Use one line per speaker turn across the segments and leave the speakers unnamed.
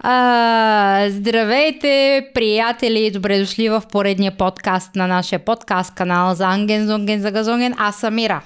А, здравейте, приятели! Добре дошли в поредния подкаст на нашия подкаст канал за Анген Зунген за Газонген. Аз съм Мира.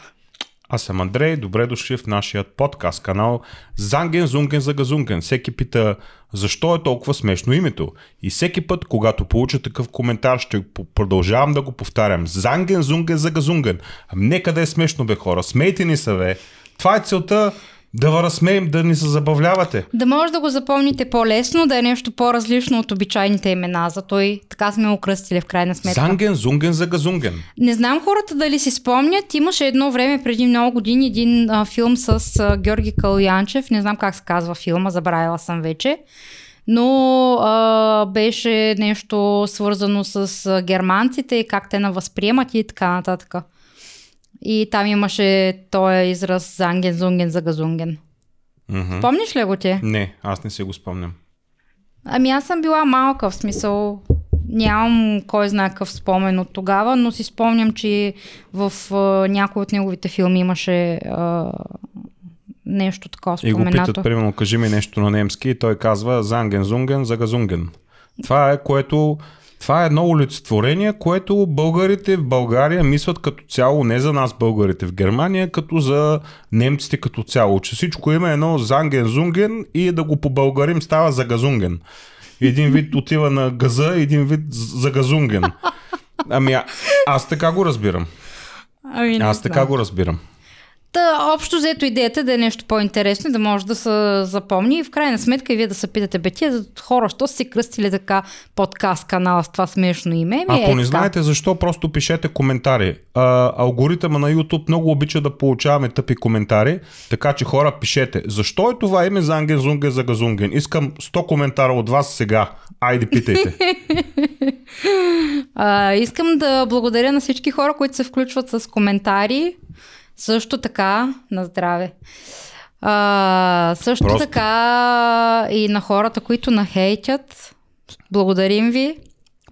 Аз съм Андрей, добре дошли в нашия подкаст канал Занген Зунген за Газунген. Всеки пита защо е толкова смешно името. И всеки път, когато получа такъв коментар, ще продължавам да го повтарям. Занген Зунген за Газунген. Нека да е смешно бе хора, смейте ни се бе. Това е целта да ви разсмеем, да ни се забавлявате.
Да може да го запомните по-лесно, да е нещо по-различно от обичайните имена. За той така сме окръстили в крайна сметка.
Занген, зунген, за газунген.
Не знам хората дали си спомнят. Имаше едно време преди много години един а, филм с а, Георги Калянчев. Не знам как се казва филма, забравила съм вече. Но а, беше нещо свързано с германците и как те на възприемат и така нататък. И там имаше този израз занген, зунген, загазунген.
Mm-hmm.
Помниш ли го ти?
Не, аз не си го спомням.
Ами аз съм била малка, в смисъл нямам кой знае какъв спомен от тогава, но си спомням, че в а, някой от неговите филми имаше а, нещо такова
И го
споменато.
питат, примерно, кажи ми нещо на немски и той казва занген, зунген, за газунген. Това е което това е едно олицетворение, което българите в България мислят като цяло, не за нас българите в Германия, като за немците като цяло, че всичко има едно занген-зунген и да го побългарим става за газунген. Един вид отива на газа, един вид за газунген. Ами а, аз така го разбирам.
Ами,
Аз така го разбирам.
Та, общо взето идеята е да е нещо по-интересно, да може да се запомни и в крайна сметка и вие да се питате, бе, тия хора, що си кръстили така подкаст канала с това смешно име? Ми,
Ако
е,
не
така.
знаете защо, просто пишете коментари. А, алгоритъма на YouTube много обича да получаваме тъпи коментари, така че хора пишете. Защо е това име за Анген Зунген за Газунген? Искам 100 коментара от вас сега. Айде питайте.
А, искам да благодаря на всички хора, които се включват с коментари. Също така, на здраве. А, също
Просто.
така и на хората, които нахейтят. Благодарим ви.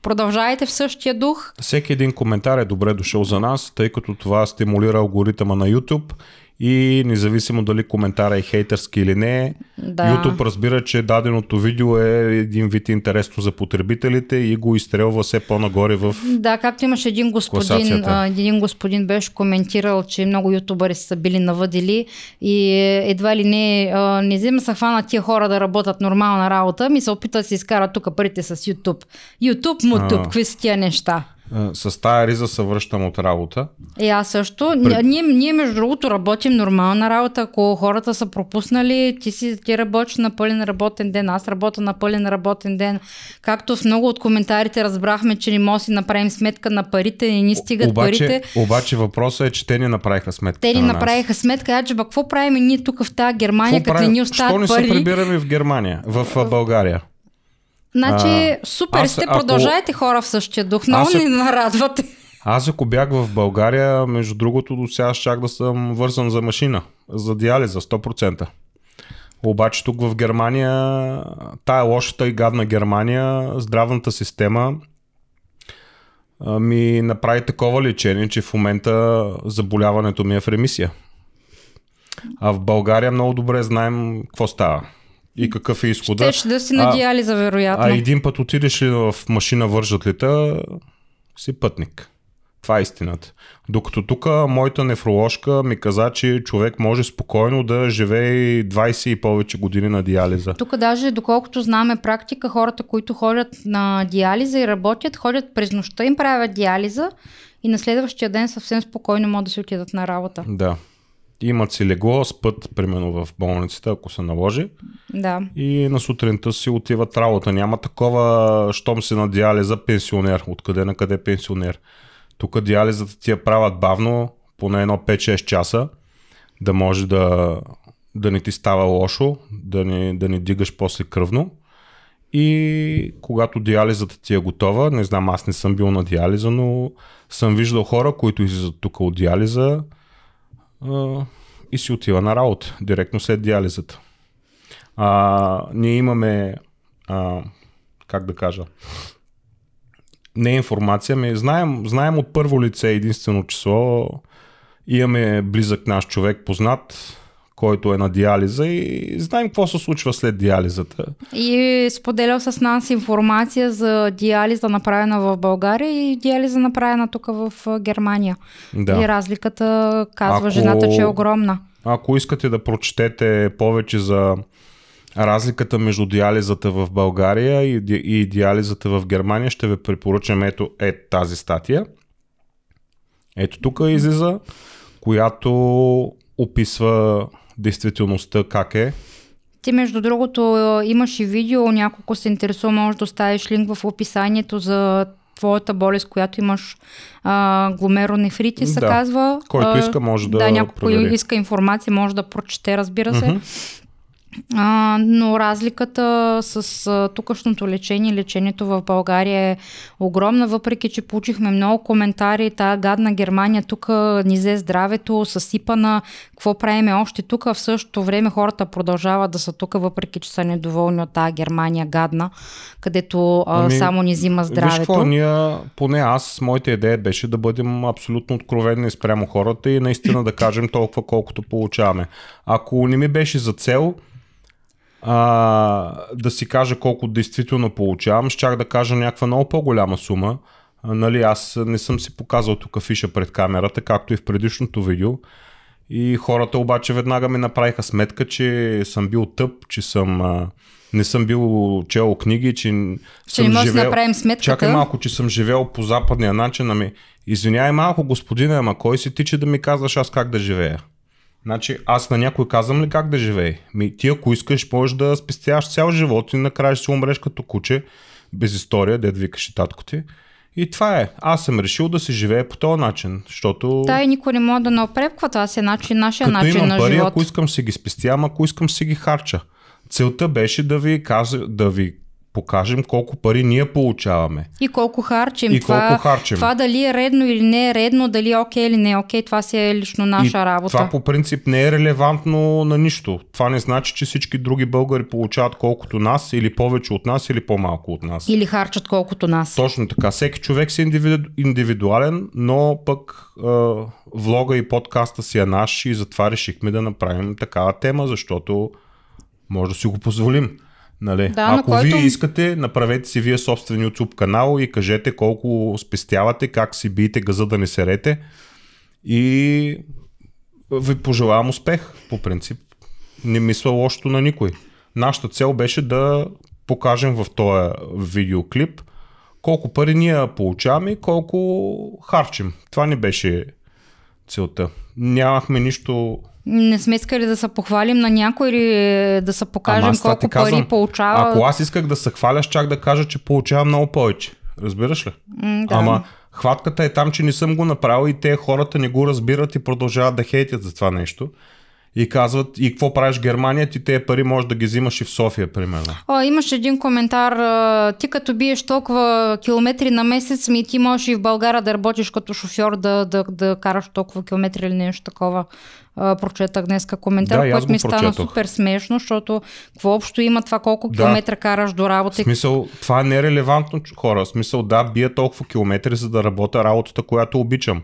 Продължайте в същия дух.
Всеки един коментар е добре дошъл за нас, тъй като това стимулира алгоритъма на YouTube и независимо дали коментара е хейтърски или не,
Да.
YouTube разбира, че даденото видео е един вид интересно за потребителите и го изстрелва все по-нагоре в
Да, както имаше един господин, един господин беше коментирал, че много ютубъри са били навъдили и едва ли не, не взема са хванат тия хора да работят нормална работа, ми се опитат да си изкарат тук парите с YouTube. YouTube, мутуб, какви са тия неща?
А, с тая риза се връщам от работа.
И аз също.
Пред-
Ние, ние, между другото, работим нормална работа. Ако хората са пропуснали, ти си ти работиш на пълен работен ден, аз работя на пълен работен ден. Както в много от коментарите разбрахме, че не може да си направим сметка на парите, не ни стигат
обаче,
парите.
обаче въпросът е, че те ни направиха сметка.
Те ни
на
направиха сметка, че какво правим ние тук в тази Германия, като не ни
Що
остават
не се
пари?
прибираме в Германия, в България?
Значи,
А,
супер
аз,
сте,
ако-
продължайте хора в същия дух. Много
Аз,
ни нарадвате.
Аз ако бях в България, между другото, до сега щях да съм вързан за машина, за диализа, 100%. Обаче тук в Германия, тая лошата и гадна Германия, здравната система ми направи такова лечение, че в момента заболяването ми е в ремисия. А в България много добре знаем какво става и какъв е изхода.
Щеш да си на диализа, вероятно.
А един път отидеш ли в машина вържат ли те, си пътник. Това е истината. Докато тук моята нефроложка ми каза, че човек може спокойно да живее 20 и повече години на диализа.
Тук даже, доколкото знаме практика, хората, които ходят на диализа и работят, ходят през нощта, им правят диализа и на следващия ден съвсем спокойно могат да си отидат на работа.
Да. Имат си легло, спът, примерно в болницата, ако се наложи.
Да.
И на сутринта си отиват работа. Няма такова, щом си на диализа, пенсионер. Откъде на къде пенсионер? Тук диализата ти я правят бавно, поне едно 5-6 часа, да може да, да не ти става лошо, да не, да не дигаш после кръвно. И когато диализата ти е готова, не знам, аз не съм бил на диализа, но съм виждал хора, които излизат тук от диализа и си отива на работа, директно след диализата. А, ние имаме, а, как да кажа, не информация, ми знаем, знаем от първо лице единствено число, имаме близък наш човек, познат, който е на диализа и знаем какво се случва след диализата.
И е споделял с нас информация за диализа направена в България и диализа направена тук в Германия.
Да.
И разликата, казва
Ако-
жената, че е огромна.
Ако искате да прочетете повече за разликата между диализата в България и, и диализата в Германия, ще ви препоръчам ето е тази статия. Ето тук излиза, която описва действителността как е.
Ти, между другото, е, имаш и видео, няколко се интересува, може да оставиш линк в описанието за твоята болест, която имаш а, гломеронефрити, се
Да.
казва.
Който иска, може да
Да, някой
провери.
иска информация, може да прочете, разбира се.
Мгм.
А, но разликата с а, тукашното лечение, лечението в България е огромна, въпреки че получихме много коментари, тая гадна Германия тук ни взе здравето, съсипана, какво правиме още тук, в същото време хората продължават да са тук, въпреки че са недоволни от тази Германия гадна, където а,
Ами,
само ни взима
Виж какво,
здравето.
ние, поне аз, моята идея беше да бъдем абсолютно откровенни спрямо хората и наистина да кажем толкова колкото получаваме. Ако не ми беше за цел а, да си кажа колко действително получавам, щях да кажа някаква много по-голяма сума. А, нали, аз не съм си показал тук фиша пред камерата, както и в предишното видео. И хората обаче веднага ми направиха сметка, че съм бил тъп, че съм, а, не съм бил чел книги, че,
Че
съм
не може да
живеел...
направим сметката.
Чакай малко, че съм живеел по западния начин, ами извинявай малко, господине, ама кой си ти, че да ми казваш аз как да живея? Значи аз на някой казвам ли как да живее? Ми, ти ако искаш, можеш да спестяваш цял живот и накрая ще си умреш като куче, без история, дед викаше татко ти. И това е. Аз съм решил да се живее по този начин, защото
Та и никой не може да наопрепква, това си е начин, нашия
като
начин
имам
на
пари,
живот.
ако искам си ги спестявам, ако искам си ги харча. Целта беше да ви, кажа, да ви покажем колко пари ние получаваме.
И колко харчим.
И
това,
колко харчим.
Това дали е редно или не е редно, дали е окей или не е окей, това си е лично наша
и
работа.
Това по принцип не е релевантно на нищо. Това не значи, че всички други българи получават колкото нас, или повече от нас, или по-малко от нас.
Или харчат колкото нас.
Точно така. Всеки човек си индивиду... индивидуален, но пък е, влога и подкаста си е наш и затова решихме да направим такава тема, защото може да си го позволим. Нали?
Да,
Ако
който-
вие искате, направете си вие собствен YouTube канал и кажете колко спестявате, как си биете газа да не серете и ви пожелавам успех, по принцип. Не мисля лошото на никой. Нашата цел беше да покажем в този видеоклип колко пари ние получаваме и колко харчим. Това не беше целта. Нямахме нищо...
Не сме искали да се похвалим на някой или да се покажем
Ама
колко
казвам,
пари получава.
Ако аз исках да се хваля, чак да кажа, че получавам много повече. Разбираш ли?
М, да.
Ама хватката е там, че не съм го направил и те хората не го разбират и продължават да хейтят за това нещо. И казват, и какво правиш в Германия, ти тези пари можеш да ги взимаш и в София, примерно.
О, имаш един коментар. а, Ти като биеш толкова километри на месец, ми ти можеш и в България да работиш като шофьор, да, да, да караш толкова километри или нещо такова. А, прочетах днеска коментар,
Да,
който ми стана
прочетох.
супер смешно, защото какво общо има това колко
Да.
километра караш до
В
работа. и
смисъл, това е нерелевантно хора. В смисъл, да, бия толкова километри, за да работя работата, която обичам.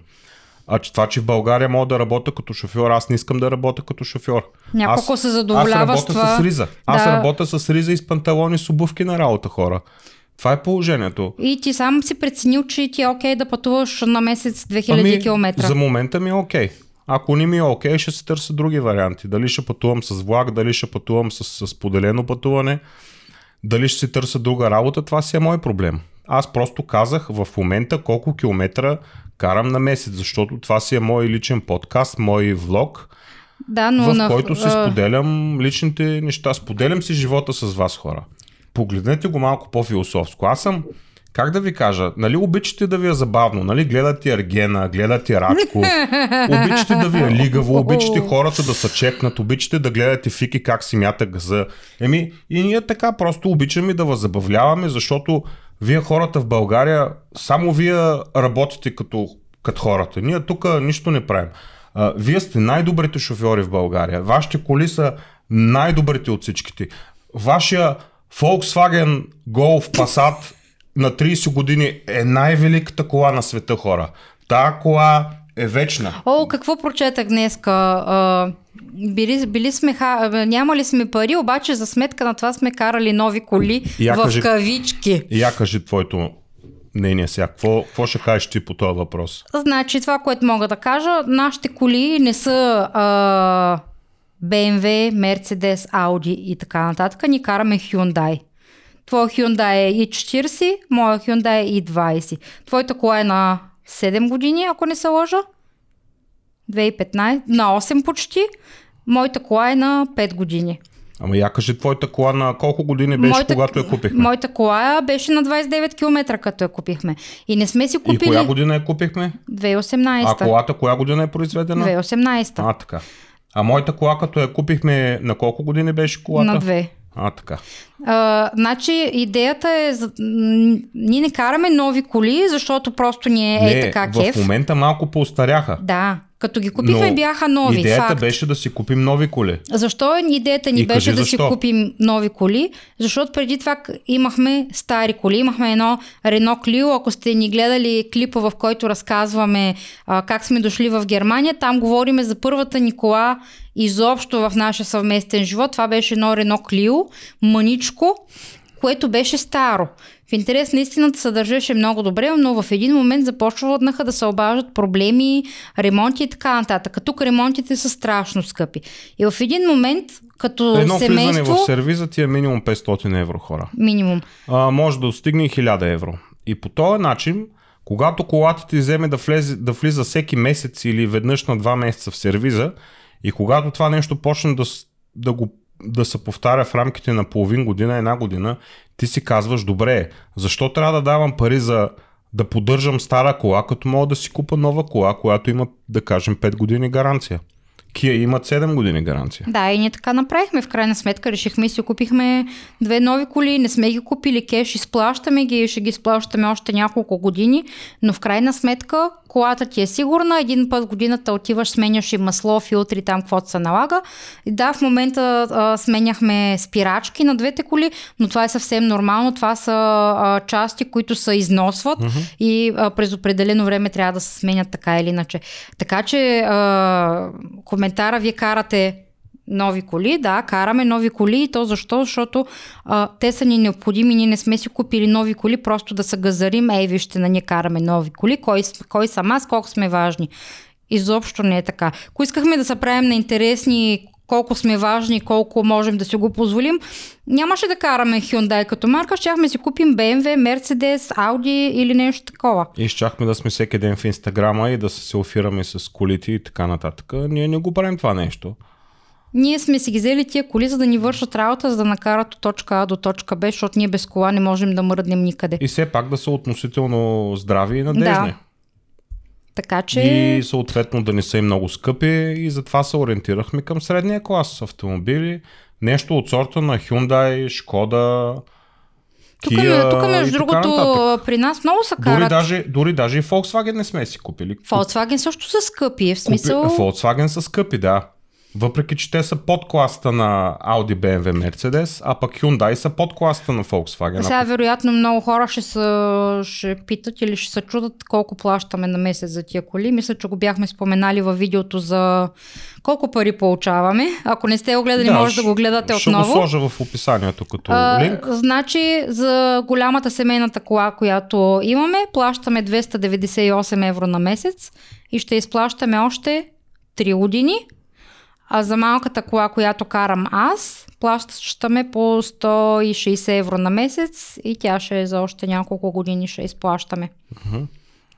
А че това, че в България мога да работя като шофьор, аз не искам да работя като шофьор.
Няколко
аз,
се задоволяваш
Аз работя
това.
с риза. Аз
Да.
работя с риза и с панталони с обувки на работа, хора. Това е положението.
И ти сам си преценил, че ти е окей да пътуваш на месец 2000 км.
Ами, За момента ми е окей. Ако не ми е окей, ще се търся други варианти. Дали ще пътувам с влак, дали ще пътувам с, с поделено пътуване, дали ще си търся друга работа, това си е мой проблем. Аз просто казах в момента колко километра карам на месец, защото това си е мой личен подкаст, мой влог,
Да, но
в
на,
който си споделям личните неща. Споделям си живота с вас, хора. Погледнете го малко по-философско. Аз съм, как да ви кажа, нали обичате да ви е забавно, нали гледате Ергена, гледате Рачко, обичате да ви е лигаво, обичате хората да са чекнат, обичате да гледате Фики как си мята газа. Еми, и ние така просто обичаме да ви забавляваме, защото вие хората в България, само вие работите като, като хората. Ние тук нищо не правим. А, вие сте най-добрите шофьори в България. Вашите коли са най-добрите от всичките. Вашия Volkswagen Golf Passat на 30 години е най-великата кола на света, хора. Та кола е вечна.
О, какво прочетах днеска? А, били, били сме, ха... нямали сме пари, обаче за сметка на това сме карали нови коли
Я
в
кажи-
кавички.
Я кажи твоето мнение сега. Какво, какво ще кажеш ти по този въпрос?
Значи това, което мога да кажа, нашите коли не са а, BMW, Mercedes, Audi и така нататък. Ни караме Hyundai. Твоя Hyundai е i40, моя Hyundai е i20. Твоята кола е на 7 години, ако не се лъжа. 2015, на 8 почти. Моята кола е на 5 години.
Ама я кажи твоята кола на колко години беше, когато я купихме?
Моята кола беше на 29 км, като я купихме. И не сме си
И
купили
коя година я купихме?
2018.
А колата коя година е произведена?
2018.
А, така. А моята кола, като я купихме, на колко години беше колата?
На 2.
А, така.
А, значи идеята е, за... ние не караме нови коли, защото просто ни е, е така
в
кеф.
момента малко поостаряха.
Да, като ги купихме
Но
бяха нови.
Идеята
факт.
беше да си купим нови коли.
Защо идеята ни
И
беше да
защо.
си купим нови коли? Защото преди това имахме стари коли. Имахме едно Рено Клио. Ако сте ни гледали клипа, в който разказваме а, как сме дошли в Германия, там говориме за първата ни кола изобщо в нашия съвместен живот. Това беше едно Рено Клио, мъничко, което беше старо. В интерес на истината се държеше много добре, но в един момент започнаха да се обаждат проблеми, ремонти и така нататък. Тук ремонтите са страшно скъпи. И в един момент, като
Едно
семейство,
в сервиза ти е минимум 500 евро хора.
минимум.
А, може да достигне и 1000 евро. И по този начин, когато колата ти вземе да, влезе, да влиза всеки месец или веднъж на два месеца в сервиза, и когато това нещо почне да, да го да се повтаря в рамките на половин година, една година, ти си казваш, добре, защо трябва да давам пари за да поддържам стара кола, като мога да си купа нова кола, която има, да кажем, 5 години гаранция. Kia имат 7 години гаранция.
Да, и ние така направихме. В крайна сметка решихме и си купихме две нови коли. Не сме ги купили кеш, изплащаме ги и ще ги изплащаме още няколко години. Но в крайна сметка колата ти е сигурна. Един път в годината отиваш, сменяш и масло, филтри, там каквото се налага. И да, в момента а, сменяхме спирачки на двете коли, но това е съвсем нормално. Това са а, части, които се износват и а, през определено време трябва да се сменят така или иначе. Така че а, коментара вие карате нови коли, да, караме нови коли и то защо? Защото а, те са ни необходими, ние не сме си купили нови коли, просто да се газарим, ей вижте, на ние караме нови коли, кой, кой съм аз, колко сме важни. Изобщо не е така. Ако искахме да се правим на интересни колко сме важни, колко можем да си го позволим, нямаше да караме Hyundai като марка, щяхме си купим BMW, Mercedes, Audi или нещо такова.
И щяхме да сме всеки ден в Инстаграма и да се селфираме с колите и така нататък. Ние не го правим това нещо.
Ние сме си ги взели тия коли, за да ни вършат работа, за да накарат от точка А до точка Б, защото ние без кола не можем да мръднем никъде.
И все пак да са относително здрави и надежни.
Да. Така че...
И съответно да не са и много скъпи и затова се ориентирахме към средния клас автомобили. Нещо от сорта на Hyundai, Шкода,
Тук,
Kia
тук между другото,
нататък.
при нас много са
Дори
карат.
даже, дори даже и Volkswagen не сме си купили.
Volkswagen също са скъпи, в
Купи...
смисъл...
Volkswagen са скъпи, да. Въпреки, че те са под класта на Audi, BMW, Mercedes, а пък Hyundai са под класта на Volkswagen.
Сега вероятно много хора ще, са, ще питат или ще се чудат колко плащаме на месец за тия коли. Мисля, че го бяхме споменали във видеото за колко пари получаваме. Ако не сте го гледали, може да го гледате
ще
отново.
го сложа в описанието като
А,
линк.
значи за голямата семейната кола, която имаме, плащаме 298 евро на месец и ще изплащаме още 3 години. А за малката кола, която карам аз, плащаме по 160 евро на месец и тя ще е за още няколко години ще изплащаме.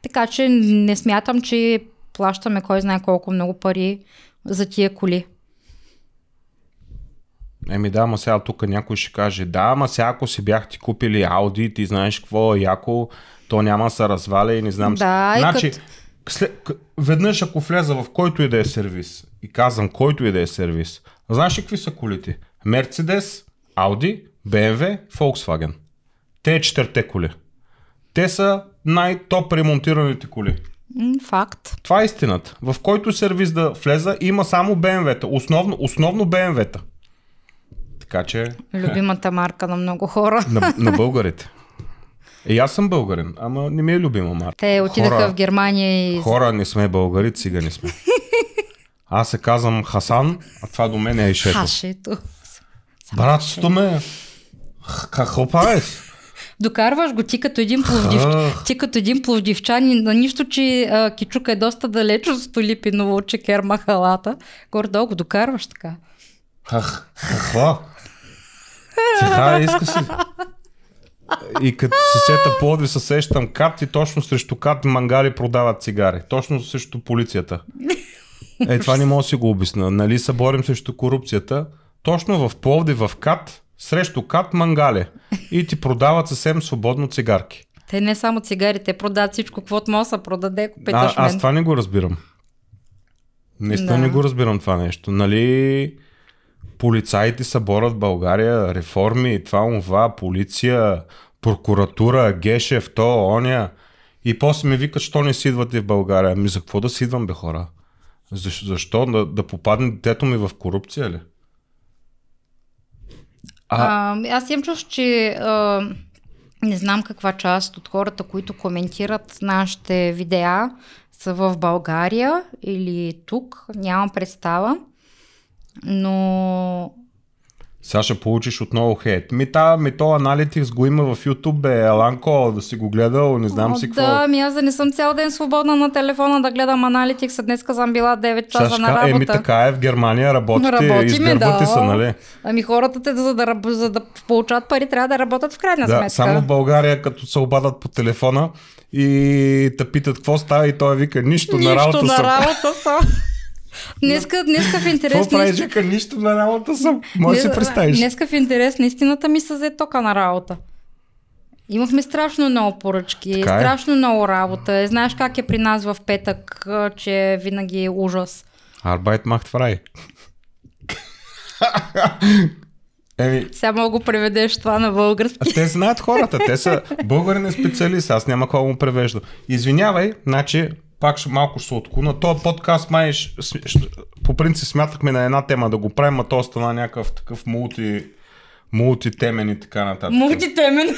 Така че не смятам, че плащаме кой знае колко много пари за тия коли.
Еми да, ама сега тук някой ще каже, да, ама сега ако си бях ти купили Audi, ти знаеш какво е яко, то няма да се разваля и не знам. си.
Да, и
значи,
кът-
след, веднъж ако влеза в който и да е сервис, и казвам който и да е сервис, знаеш ли какви са колите? Mercedes, Audi, BMW, Volkswagen. Те е четирте коли. Те са най-топ ремонтираните коли.
Факт.
Това е истината. В който сервис да влеза, има само BMW-та. Основно, основно BMW-та. Така че
Любимата марка на много хора.
на, на българите. И аз съм българин, ама не ми е любима марка.
Те отидаха
Хора-
в Германия и...
Хора не сме българи, цигани сме. Аз се казвам Хасан, а това до мен е Ишето.
Хашето.
Братчето ме, какво правиш?
Докарваш го ти като един пловдив... Ти като един пловдивчанин, на нищо, че а, Кичука е доста далеч от Столипиново, от Чекер Махалата. Горе-долу го докарваш така.
Ах, какво? Сега иска си. И като се сета Пловдив, се сещам кат и точно срещу кат мангали продават цигари. Точно срещу полицията. Е, това не мога да си го обясня. Нали се борим срещу корупцията? Точно в Пловдив, в кат, срещу кат мангали. И ти продават съвсем свободно цигарки.
Те не само цигари, те продават всичко, каквото може да се продаде, ако
А,
питаш
аз
мен.
това не го разбирам. Наистина
Да.
не го разбирам това нещо. Нали полицаите се борят в България, реформи, това, това, полиция, прокуратура, Гешев, то, оня. И после ми викат, що не си идвате в България. Ами за какво да си идвам, бе хора? Защо? защо? Да, да попадне детето ми в корупция ли? А,
А, аз имам чувство, че а, не знам каква част от хората, които коментират нашите видеа, са в България или тук, нямам представа. Но
сега ще получиш отново хейт. Ми, та, ми то аналитикс го има в YouTube, бе, Еланко, да си го гледал, не знам
О,
си какво.
Да, ми аз да не съм цял ден свободна на телефона да гледам аналитикс, а днеска съм била 9 часа
Сега
на работа.
Еми така е, в Германия работите,
Работиме,
издървате
да.
се, нали?
Ами хората, те, за, да, за да получават пари, трябва да работят в крайна
Да,
сметка.
само в България, като се обадат по телефона и те питат какво става и той вика нищо, на работа
на работа съм. Днеска, днеска в интерес
Какво правиш? Вика нищо на работа съм. Може да
Днес-
представиш.
Днеска в интерес на истината ми се взе тока на работа. Имахме страшно много поръчки,
Така е.
страшно много работа. Знаеш как е при нас в петък, че винаги е ужас.
Арбайт махт фрай. Еми,
Сега мога го преведеш това на български.
а те знаят хората, те са българин е специалист, аз няма какво му превежда. Извинявай, значи, пак ще малко ще се отклона. Този подкаст май, по принцип смятахме на една тема да го правим, а то стана някакъв такъв мулти, мултитемен и така нататък.
Мултитемен.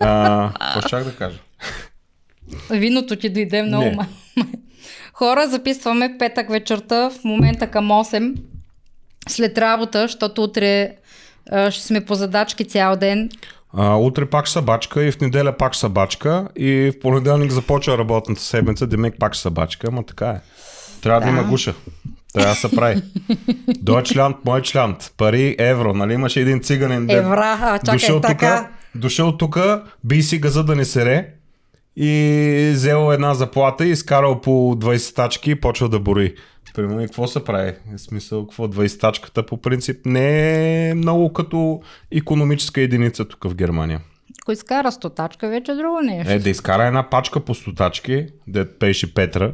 А, какво щях да кажа?
Виното ти дойде много
Не.
Хора, записваме петък вечерта, в момента към 8, след работа, защото утре ще сме по задачки цял ден.
А, утре пак ще са бачка и в неделя пак ще са бачка и в понеделник започва работната седмица, демек пак ще бачка, ама така е. Трябва да,
Да.
има гуша. Трябва да се прави. Дойчланд, Мойчланд, пари, евро, нали имаше един циганин, де-
Евра, а, чакай
дошъл
така.
тука, дошъл тука, би си газа да не сере и взел една заплата и изкарал по 20 тачки и почва да бори. Примерно, и какво се прави? В смисъл, какво 20 тачката по принцип не е много като економическа единица тук в Германия.
Ако изкара стотачка, вече е друго нещо.
Е, да изкара една пачка по стотачки, да пеше Петра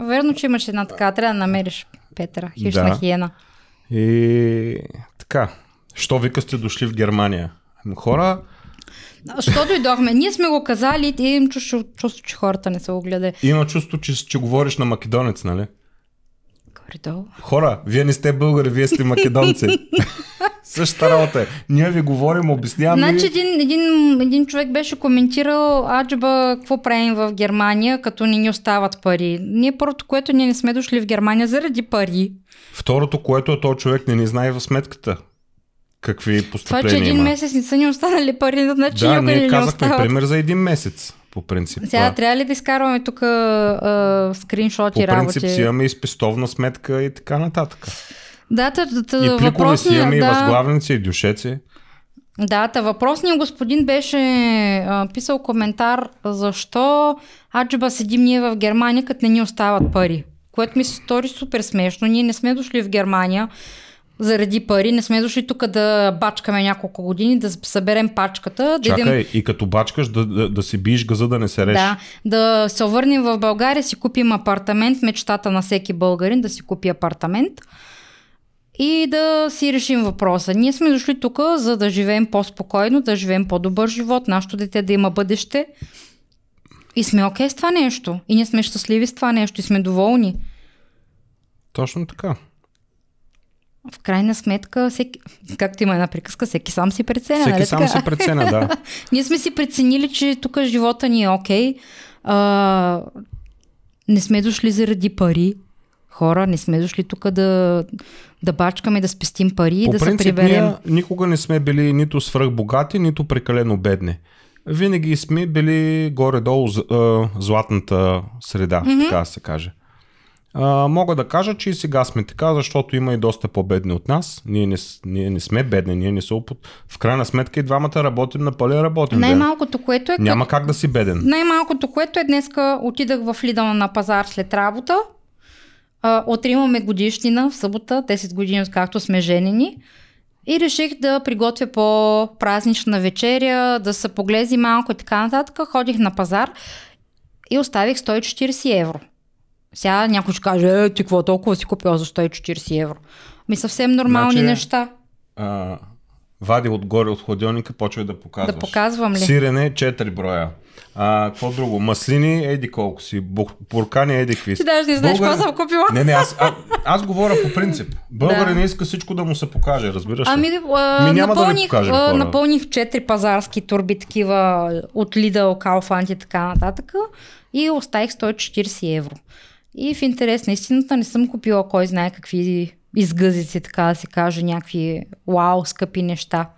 Верно, че имаш една така, трябва да намериш Петра, хищна
Да.
хиена.
и така. Що вика сте дошли в Германия? Ами, Хора,
Що дойдохме? Ние сме го казали и чувство, чувство, че хората не са го гледали.
има чувство, че, че говориш на македонец, нали?
Горе-долу.
Хора, вие не сте българи, вие сте македонци. Същата работа е. Ние ви говорим, обясняваме.
Значи един, един, един човек беше коментирал, аджба, какво правим в Германия, като не ни остават пари. Ние първото, което ние не сме дошли в Германия заради пари.
Второто, което е този човек не ни знае в сметката. Какви
Това,
постъпления
че един
има.
месец не са ни останали пари, значи
да,
никога не
ние
ни
казахме
остават.
пример за един месец, по принцип.
Сега трябва ли да изкарваме тук а, скриншоти
По принцип
работи?
си имаме и спестовна сметка и така нататък.
Да, та, та, та,
И пликове си
въпросният-
имаме, и
да,
възглавници, и дюшеци.
Да, та въпросният господин беше а, писал коментар защо аджиба седим ние в Германия, като не ни остават пари. Което ми се стори супер смешно. Ние не сме дошли в Германия заради пари, не сме дошли тук да бачкаме няколко години, да съберем пачката, да идем
Чакай, и като бачкаш да, да, да си биеш газа да не се реш.
да, да се върнем в България, си купим апартамент, мечтата на всеки българин да си купи апартамент и да си решим въпроса. Ние сме дошли тук, за да живеем по-спокойно, да живеем по-добър живот, нашето дете да има бъдеще. И сме окей с това нещо. И ние сме щастливи с това нещо и сме доволни.
Точно така.
В крайна сметка, всеки, както има една приказка, всеки сам си преценя.
Всеки
нали
сам
така?
се преценя, да.
Ние сме си преценили, че тук живота ни е окей. А, не сме дошли заради пари. Хора, не сме дошли тук да, да бачкаме, да спестим пари и
По
да се
принцип,
приберем.
ние никога не сме били нито свръхбогати, нито прекалено бедни. Винаги сме били горе-долу златната среда, mm-hmm. така се каже. А, мога да кажа, че и сега сме така, защото има и доста по-бедни от нас. Ние не, ние не сме бедни, ние не са опот... В крайна сметка и двамата работим на пълен работен.
Най-малкото, което е...
Няма как да си беден.
Най-малкото, което е днеска отидах в Лидъл на пазар след работа. А, утре имаме годишнина в събота, 10 години откакто сме женени. И реших да приготвя по-празнична вечеря, да се поглези малко и така нататък. Ходих на пазар и оставих 140 евро. Сега някой ще каже, е, ти какво толкова си купил за 140 евро? Ми съвсем нормални
Значи,
неща.
А, вади отгоре от хладилника, почва да показваш.
Да показвам ли?
Сирене 4 броя. А, какво друго? Маслини, еди колко си. Бур- Буркани, еди си.
Ти даже не знаеш какво съм купила.
Не, не, аз, а, аз говоря по принцип. Българин
Да.
не иска всичко да му се покаже, разбираш ли?
Ами, а,
Ми няма да
напълних,
покажем,
а,
хора.
напълних 4 пазарски турби такива от Lidl, Kaufland и така нататък и оставих 140 евро. И в интерес на истината не съм купила кой знае какви изгъзици, така да се каже, някакви вау, скъпи неща.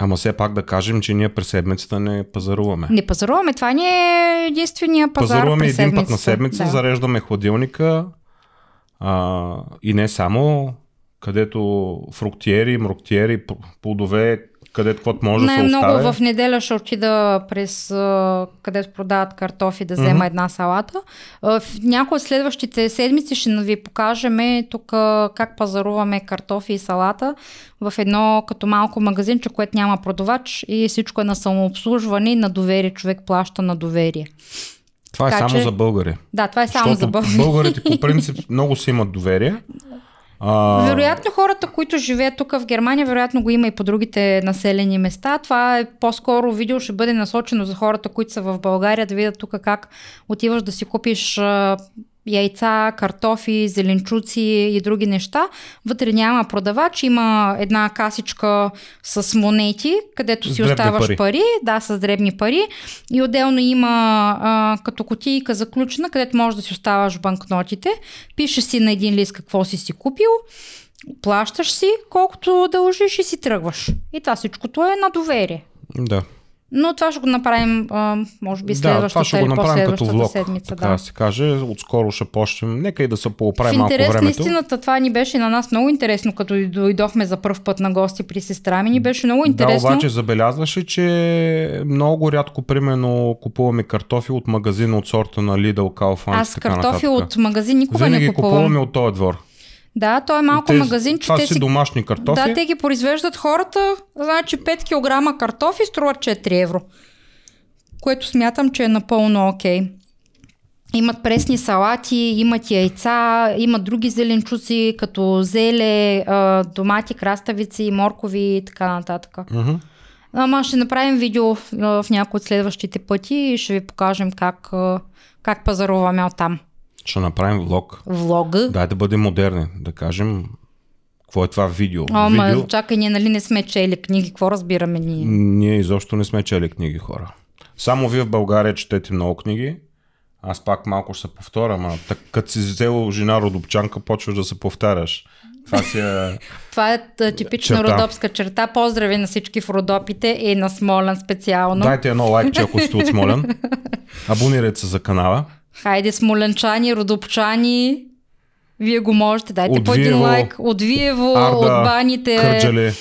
Ама все пак да кажем, че ние през седмицата не пазаруваме.
Не пазаруваме, това не е единствения пазар
Пазаруваме
през
един път на седмица,
Да.
зареждаме хладилника а, и не само, където фруктиери, мруктиери, плодове, където каквото може да се
Най-много
оставя.
в неделя ще отида през където продават картофи да взема
Мгм.
една салата. В някои от следващите седмици ще ви покажем тук а, как пазаруваме картофи и салата в едно като малко магазинче, което няма продавач и всичко е на самообслужване и на доверие. Човек плаща на доверие.
Това е
Така
само
че-
за българи.
Да, това е само за българи.
българите по принцип много си имат доверие. А,
Вероятно хората, които живеят тук в Германия, вероятно го има и по другите населени места. Това е по-скоро видео ще бъде насочено за хората, които са в България, да видят тук как отиваш да си купиш яйца, картофи, зеленчуци и други неща. Вътре няма продавач, има една касичка с монети, където си
дребни
оставаш
пари.
пари. да, с дребни пари. И отделно има а, като кутийка заключена, където можеш да си оставаш банкнотите. Пише си на един лист какво си си купил, плащаш си колкото дължиш и си тръгваш. И това всичкото е на доверие.
да.
Но това ще го направим, а, може би,
да, това
следващата
ще го направим като влог,
седмица.
така
Да.
да се каже. Отскоро ще почнем. Нека и да се
В
пооправи малко
интерес на
времето.
истината, това ни беше на нас много интересно, като дойдохме за първ път на гости при сестра ми. Ни беше много интересно.
Да, обаче забелязваше, че много рядко, примерно, купуваме картофи от магазина от сорта на Lidl, Kaufland
Аз картофи от магазин никога
Винаги
не купувам.
купуваме от този двор.
Да, той е малко
Те-
магазин, че
това
те
си
си...
домашни картофи.
Да, те ги произвеждат хората, значи 5 кг картофи струват 4 евро. Което смятам, че е напълно окей. Имат пресни салати, имат яйца, имат други зеленчуци, като зеле, домати, краставици, моркови и така нататък.
Мгм.
Ама ще направим видео в някои от следващите пъти и ще ви покажем как, как пазаруваме оттам.
Ще направим влог.
Влога.
Дай да бъдем модерни, да кажем какво е това видео.
Ама,
видео
чакай, ние нали не сме чели книги, какво разбираме ние?
ние изобщо не сме чели книги, хора. Само вие в България четете много книги. Аз пак малко ще се повторя, ама так, като си взел жена родопчанка, почваш да се повтаряш. Това си е...
Това е т- типична
Черта.
родопска черта. Поздрави на всички в Родопите и на Смолен специално.
Дайте едно лайкче, ако сте от Смолян. Абонирайте се за канала.
Хайде, смоленчани, родопчани. Вие го можете. Дайте
От
по един
Виево,
лайк. От Виево,
Арда,
от баните.
Кърджали.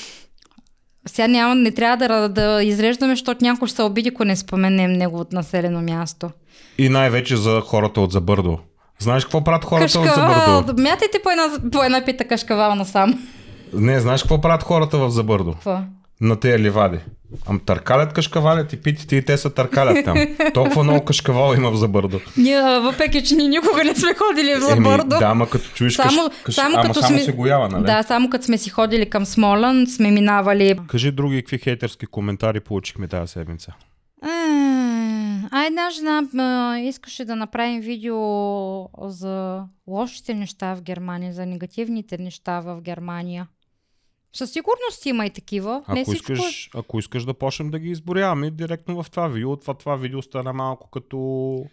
Сега няма, не трябва да, да изреждаме, защото някой ще се обиди, ако не споменем неговото населено място.
И най-вече за хората от Забърдо. Знаеш какво правят хората от
Кашкавал.
Забърдо?
Мятайте по една, по една пита кашкавал насам.
Не, знаеш какво правят хората в Забърдо?
Какво?
На тези ливади. Ам търкалят кашкавалят и питите и те са търкалят там. Толкова много кашкавал има в Забърдо.
Ние, а, въпреки, че ние никога не сме ходили в Забърдо.
Еми, да, ама като чуеш
Само,
каш,
само
ама
като
само
сме...
се гоява, нали?
Да, само като сме си ходили към Смолън, сме минавали.
Кажи други какви хейтерски коментари получихме тази седмица.
Е, една жена а, искаше да направим видео за лошите неща в Германия, за негативните неща в Германия. Със сигурност има и такива. Не
Ако
всичко... е-
искаш, ако искаш да почнем да ги изборяваме директно в това видео, това, това видео стана малко като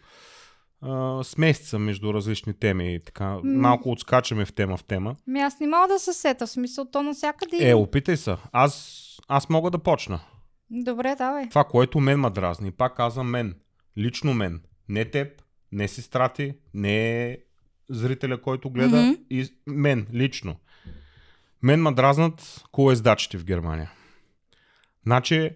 а, смесица между различни теми. и Така, малко отскачаме в тема в тема.
Ми аз не мога да се сета, в смисъл то навсякъде.
Е, опитай се. Аз, аз мога да почна.
Добре, давай.
Това, което мен ма дразни, пак казвам мен, лично мен, не теб, не сестра ти, не зрителя, който гледа,
Мгм.
и мен, лично. Мен ма дразнат колездачите в Германия. Значи,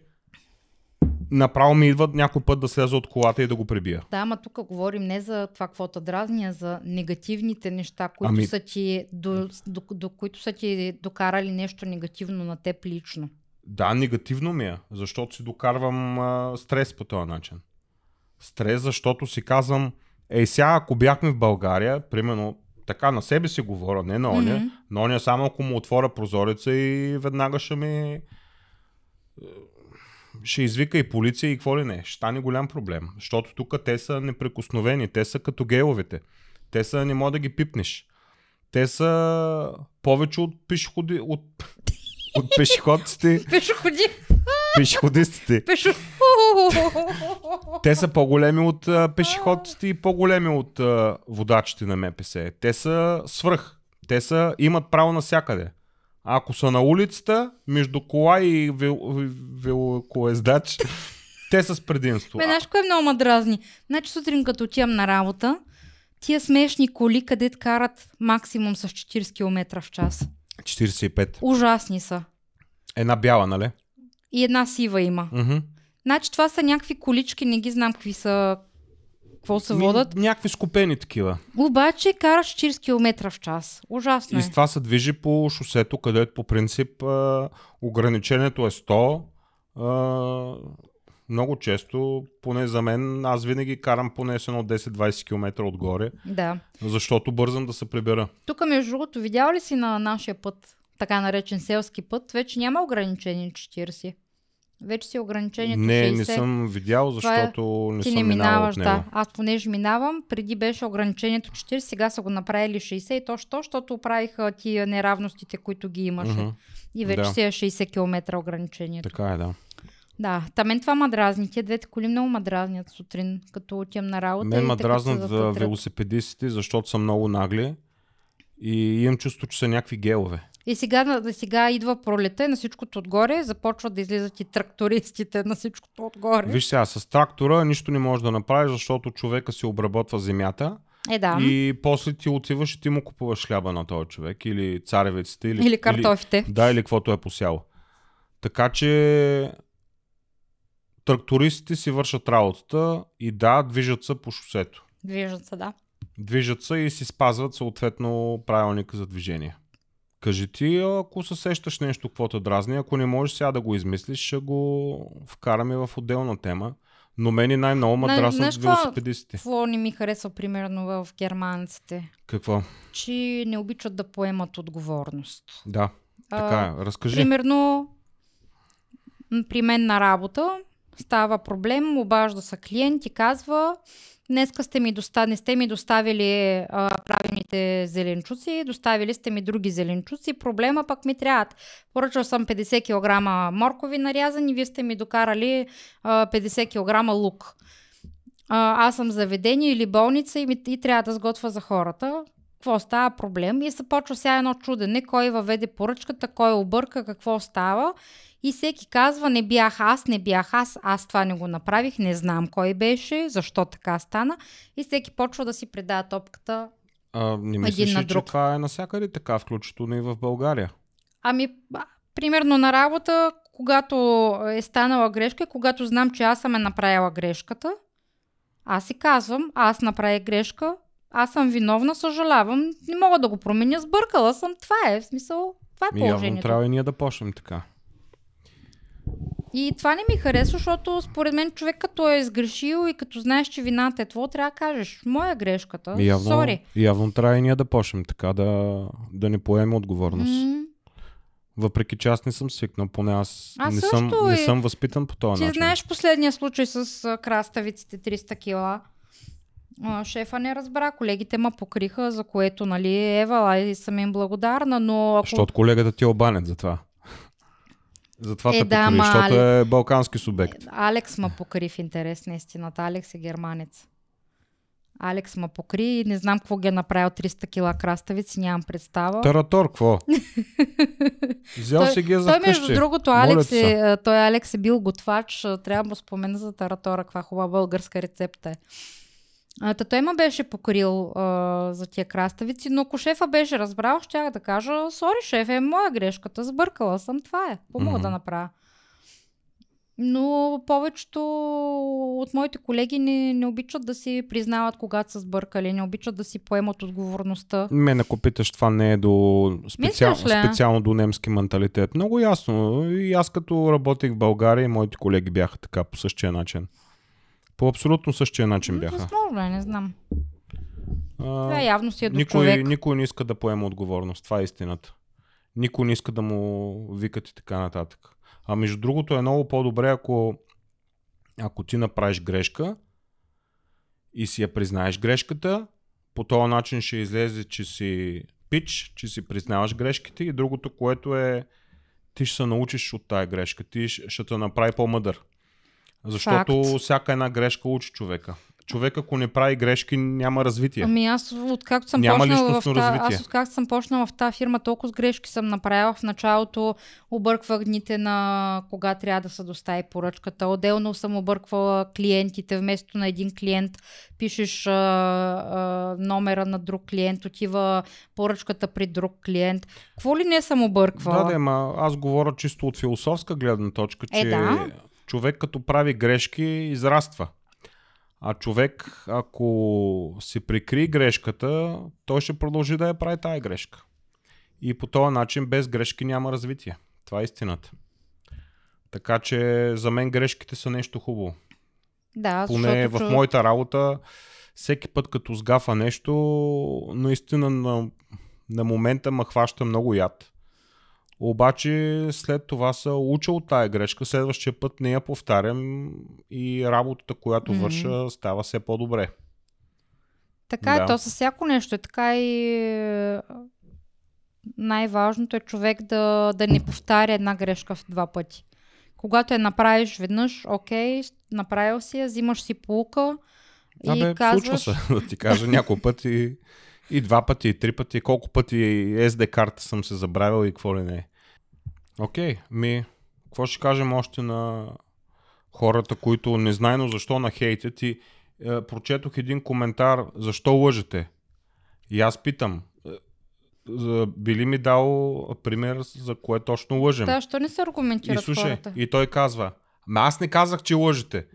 направо ми идват някой път да сляза от колата и да го пребия.
Да, ама тук говорим не за това, какво те дразни, а за негативните неща, които
Ами-
са ти, до, до, до, които са ти докарали нещо негативно на теб лично.
Да, негативно ми е, защото си докарвам а, стрес по този начин. Стрес, защото си казвам, ей сега, ако бяхме в България, примерно, така на себе си говоря, не на оня,
Мгм.
на оня само ако му отворя прозореца и веднага ще ми е, ще извика и полиция и какво ли не. Ще стане голям проблем. Защото тук те са неприкосновени. Те са като гейловете. Те са, не може да ги пипнеш. Те са повече от пешеходи... От, от пешеходците,
Пешеходи!
Пешеходистите.
Пешо...
Те са по-големи от а, пешеходците и по-големи от а, водачите на МПС. Те са свръх. Те са, имат право навсякъде. Ако са на улицата, между кола и вел- велокоездач, те са с предимство.
Бе, знаеш кое много ма дразни? Значи сутрин като отивам на работа, тия смешни коли, където карат максимум с 40 км в час.
45.
Ужасни са.
Една бяла, нали?
И една сива има.
Мгм.
Значи това са някакви колички, не ги знам какви са, какво се
Ми,
водат.
Някакви скопени такива.
Обаче караш 40 км в час. Ужасно
И
е.
с това се движи по шосето, където по принцип а, ограничението е 100. А, много често, поне за мен, аз винаги карам поне с едно 10-20 км отгоре,
Да.
защото бързам да се прибера.
Тук, между другото, видял ли си на нашия път, така наречен селски път, вече няма ограничение 40. Вече си ограничението
Не,
60.
не съм видял,
е-
защото не
Ти
съм
не
минавал
минаваш,
него.
да. Аз понеже минавам, преди беше ограничението 40, сега са го направили 60 и то, що, защото оправиха тия неравностите, които ги имаше.
Мгм.
И вече
Да.
си е 60 км ограничението.
Така е, да.
Да, та мен това ма дразни. Тия двете коли много ма дразнят сутрин, като отивам на работа.
Мен
и
ме
те като се
дразнат
затътрят.
велосипедистите, защото са много нагли и имам чувство, че са някакви гелове.
И сега, на- сега идва пролета и на всичкото отгоре започват да излизат и трактористите на всичкото отгоре.
Виж сега, с трактора нищо не можеш да направиш, защото човека си обработва земята
Е, да.
и после ти отиваш и ти му купуваш хляба на този човек или царевиците или,
Или картофите.
да, или каквото е посял. Така че трактористите си вършат работата и да, движат се по шосето.
Движат се, да.
Движат се и си спазват съответно правилника за движение. Кажи ти, ако се сещаш нещо, какво те дразни, ако не можеш сега да го измислиш, ще го вкараме в отделна тема. Но мене най-много ме
знаеш какво?
велосипедистите.
Какво не ми харесва примерно в германците?
Какво?
Че не обичат да поемат отговорност.
Да, така е. Разкажи.
Примерно, при мен на работа става проблем, обажда се клиент и казва, днеска сте ми доста... не сте ми доставили а, правилните зеленчуци, доставили сте ми други зеленчуци, проблема пък ми трябват. Поръчал съм 50 кг моркови нарязани, вие сте ми докарали а, 50 кг лук. А, аз съм заведение или болница и, ми, и трябва да сготвя за хората. Какво става проблем? И се почва сега едно чудене, кой въведе поръчката, кой обърка, какво става. И всеки казва, не бях аз, не бях аз, аз това не го направих, не знам кой беше, защо така стана. И всеки почва да си предава топката.
А, не
Един
мислиш,
на
ли, че
друг.
това е насякъде така, включително и в България?
Ами, примерно на работа, когато е станала грешка, когато знам, че аз съм е направила грешката, аз си казвам, аз направих грешка, аз съм виновна, съжалявам, не мога да го променя, сбъркала съм, това е, в смисъл, това е
Ми, явно
положението.
трябва и ние да почнем така.
И това не ми харесва, защото според мен човек като е изгрешил и като знаеш, че вината е твоя, трябва да кажеш, моя е грешката,
явно,
сори.
явно трябва и ние да почнем така, да, да не поемем отговорност.
М,
Въпреки че аз не съм свикнал, поне аз,
Аз
не, съм,
също
не
и-
съм възпитан по този
Ти
начин.
знаеш последния случай с краставиците 300 кила. Шефа не разбра, колегите ма покриха, за което, нали, Ева, и съм им благодарна, но ако...
Защото колегата ти е обанен за това. Затова
Е,
те
да,
покри,
ма,
защото
Али-
е балкански субект.
Алекс ма покри в интерес на истината. Алекс е германец. Алекс ма покри и не знам какво ги е направил 300 кила краставици, нямам представа.
Таратор, какво? Взял си ги е за
той между другото, Алекс е, а, той Алекс е бил готвач. Трябва да спомена за таратора, каква хубава българска рецепта е. А, Та той ме беше покрил а, за тия краставици, но ако шефа беше разбрал, щях да кажа, сори шеф, е моя грешката, сбъркала съм, това е, какво мога
Мгм.
да направя. Но повечето от моите колеги не, не обичат да си признават, когато са сбъркали, не обичат да си поемат отговорността.
Мен, ако питаш, това не е до специал, специално до немски менталитет. Много ясно. И аз като работих в България, моите колеги бяха така по същия начин. По абсолютно същия начин бяха.
Възможно е, не знам.
А,
Това явно си е до
никой,
човек.
никой не иска да поема отговорност. Това е истината. Никой не иска да му викат и така нататък. А между другото е много по-добре, ако, ако ти направиш грешка и си я признаеш грешката, по този начин ще излезе, че си пич, че си признаваш грешките и другото, което е ти ще се научиш от тая грешка, ти ще те направи по-мъдър. Защото
Факт.
всяка една грешка учи човека. Човек, ако не прави грешки, няма развитие.
Ами аз откакто съм
Няма
почнала в та,
развитие.
аз откакто съм почнала в тази фирма, толкова с грешки съм направила. В началото обърквах дните на кога трябва да се достави поръчката. Отделно съм обърквала клиентите. Вместо на един клиент пишеш а, а, номера на друг клиент, отива поръчката при друг клиент. Какво ли не съм обърквала?
Да, да, ма аз говоря чисто от философска гледна точка,
Е,
че
да.
Човек като прави грешки израства. А човек, ако си прикри грешката, той ще продължи да я прави тая грешка. И по този начин без грешки няма развитие. Това е истината. Така че за мен грешките са нещо хубаво.
да
Поне
защото
в моята работа, всеки път като сгафа нещо, наистина на, на момента ме хваща много яд. Обаче след това се уча от тая грешка, следващия път не я повтарям и работата, която
Мгм.
върша, става все по-добре.
Така
Да.
е, то със всяко нещо е така и е, най-важното е човек да, да не повтаря една грешка в два пъти. Когато я направиш веднъж, окей, направил си я, взимаш си полука и
Абе,
казваш...
случва се, да ти кажа, няколко пъти и два пъти, и три пъти, колко пъти SD карта съм се забравил и какво ли не. Окей, ми, какво ще кажем още на хората, които незнайно защо на хейтят и е, прочетох един коментар, защо лъжете? И аз питам, е, би ли ми дал пример за кое точно лъжем?
Да, що не се
И
аргументират
слушай,
хората?
и той казва, ма аз не казах, че лъжете.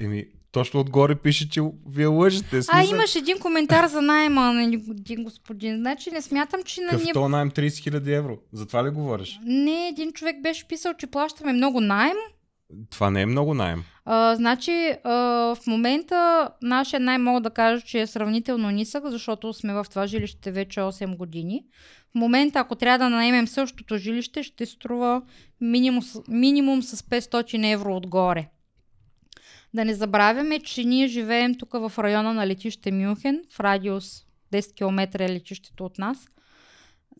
Еми, точно отгоре пише, че вие лъжете.
А,
Смисъл,
имаш един коментар за найма на един господин. Значи не смятам, че на ние...
то найем 30 000 евро? За това ли говориш?
Не, един човек беше писал, че плащаме много найем.
Това не е много найем.
А, значи, а, в момента нашия най мога да кажа, че е сравнително нисък, защото сме в това жилище вече 8 години. В момента, ако трябва да наемем същото жилище, ще струва минимум, минимум с 500 евро отгоре. Да не забравяме, че ние живеем тук в района на летище Мюнхен, в радиус 10 км е летището от нас.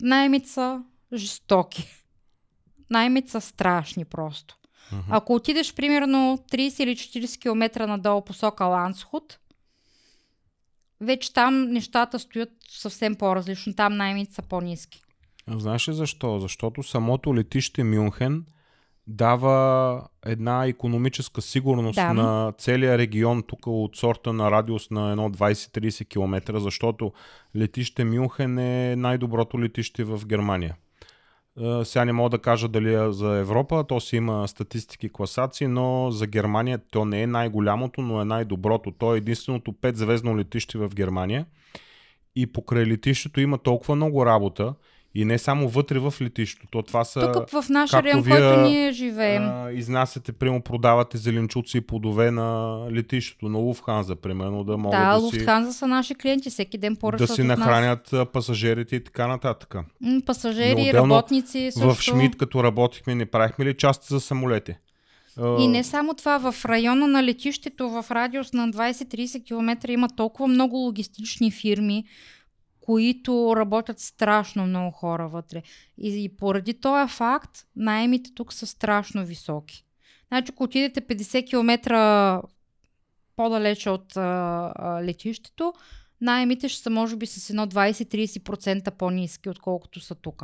Наймите са жестоки. Наймите са страшни просто.
Мгм.
Ако отидеш примерно 30 или 40 км надолу посока Лансхут, вече там нещата стоят съвсем по-различно. Там наймите са по-низки.
Знаеш ли защо? Защото самото летище Мюнхен дава една економическа сигурност
Да.
на целия регион тук от сорта на радиус на едно 20-30 км, защото летище Мюнхен е най-доброто летище в Германия. Е, Сега не мога да кажа дали е за Европа, то си има статистики, класации, но за Германия то не е най-голямото, но е най-доброто. То е единственото 5-звездно летище в Германия и покрай летището има толкова много работа И не само вътре в летището. То това са...
Тук в нашия район,
вие,
който ние живеем.
а, изнасяте, прямо продавате зеленчуци и плодове на летището, на Луфханза, примерно, да могат
да,
да, си,
Луфтханза са наши клиенти, всеки ден
да
поръчват
си
нас.
нахранят а, пасажирите и така нататък.
М, Пасажери,
Но отделно
работници също.
В Шмидт, като работихме, не правихме ли части за самолети?
И не само това, в района на летището, в радиус на 20-30 км има толкова много логистични фирми, които работят страшно много хора вътре. И, и поради този факт, найемите тук са страшно високи. Значи, ако отидете 50 км по-далече от а, а, летището, найемите ще са може би с едно 20-30% по-низки, отколкото са тук.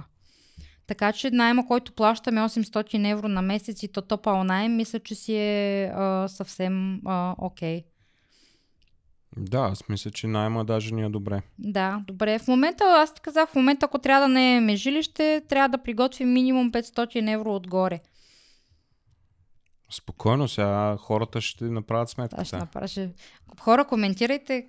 Така че найема, който плащаме 800 евро на месец и то топал найем, мисля, че си е а, съвсем окей.
Да, аз мисля, че найма даже ни е добре.
Да, добре. В момента, аз ти казах, в момента, ако трябва да не е жилище, трябва да приготвим минимум 500 евро отгоре.
Спокойно, сега хората ще направят
Аз ще
сметката.
направя. Ще... Хора, коментирайте.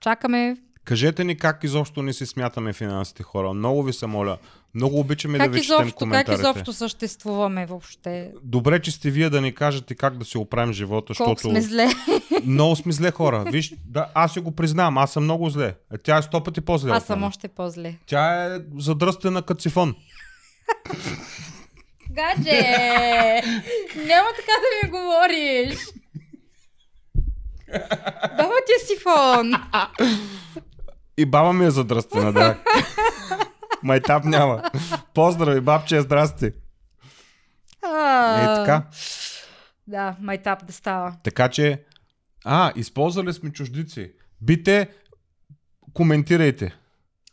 Чакаме.
Кажете ни как изобщо не си смятаме финансите хора. Много ви се моля. Много обичаме да
Как
ви четем
изобщо, как
коментарите.
изобщо съществуваме въобще?
Добре, че сте вие да ни кажете как да си оправим живота,
Колко
защото
сме зле.
много сме зле хора. Виж, да, аз си го признавам, аз съм много зле. Е, Тя е сто пъти по-зле.
Аз съм още по-зле.
Тя е задръстена като сифон.
Гадже! Няма така да ми говориш! Баба ти е сифон!
И баба ми е задръстена, да. Майтап няма. Поздрави, бабче, здрасти. Е така.
Да, майтап да става.
Така че, а, използвали сме чуждици. Бите, коментирайте.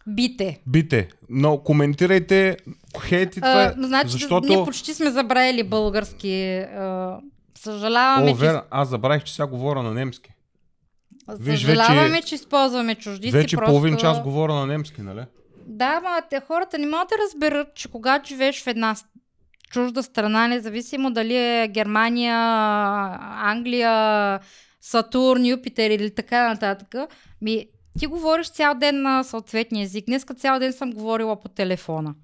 Бите.
Бите. Но коментирайте, хейтите,
А, значи,
защото...
ние почти сме забравили български. А, съжаляваме,
О,
че,
аз забравих, че сега говоря на немски. виж,
съжаляваме,
вече-
че използваме чуждици.
Вече
просто...
половин час говоря на немски, нали?
Да, ма те хората не могат да разберат, че когато живееш в една чужда страна, независимо дали е Германия, Англия, Сатурн, Юпитер или така нататък, ми, ти говориш цял ден на съответния език. Днеска цял ден съм говорила по телефона.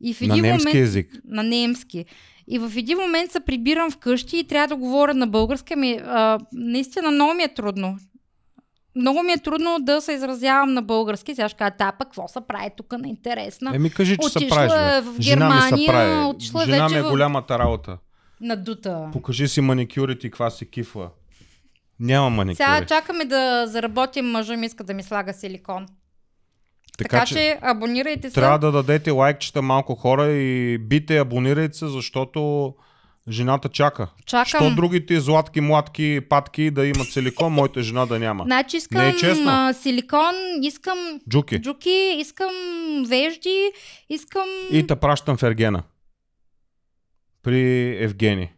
И в
На
един
немски
момент,
език.
на немски. И в един момент се прибирам вкъщи и трябва да говоря на български. Ми, а, наистина много ми е трудно. Много ми е трудно да се изразявам на български. Сега ще кажа, та пък какво се прави тук на интересна?
Еми кажи, че се правиш,
е
бе.
в
Жена ми се
Германия,
прави.
отишла
Жена
вече
ми е
в-
голямата работа.
Надута.
Покажи си маникюрите и каква си кифла. Няма маникюри.
Сега чакаме да заработим, мъжа ми иска да ми слага силикон. Така, така че, абонирайте се.
трябва да дадете лайкчета малко хора и бите, абонирайте се, защото жената чака.
Чакам.
Що другите златки, младки, патки да имат силикон, моята жена да няма.
Значи искам
Не е честно.
а, силикон, искам
Джуки.
джуки, искам вежди, искам...
И те пращам в Ергена. При Евгений.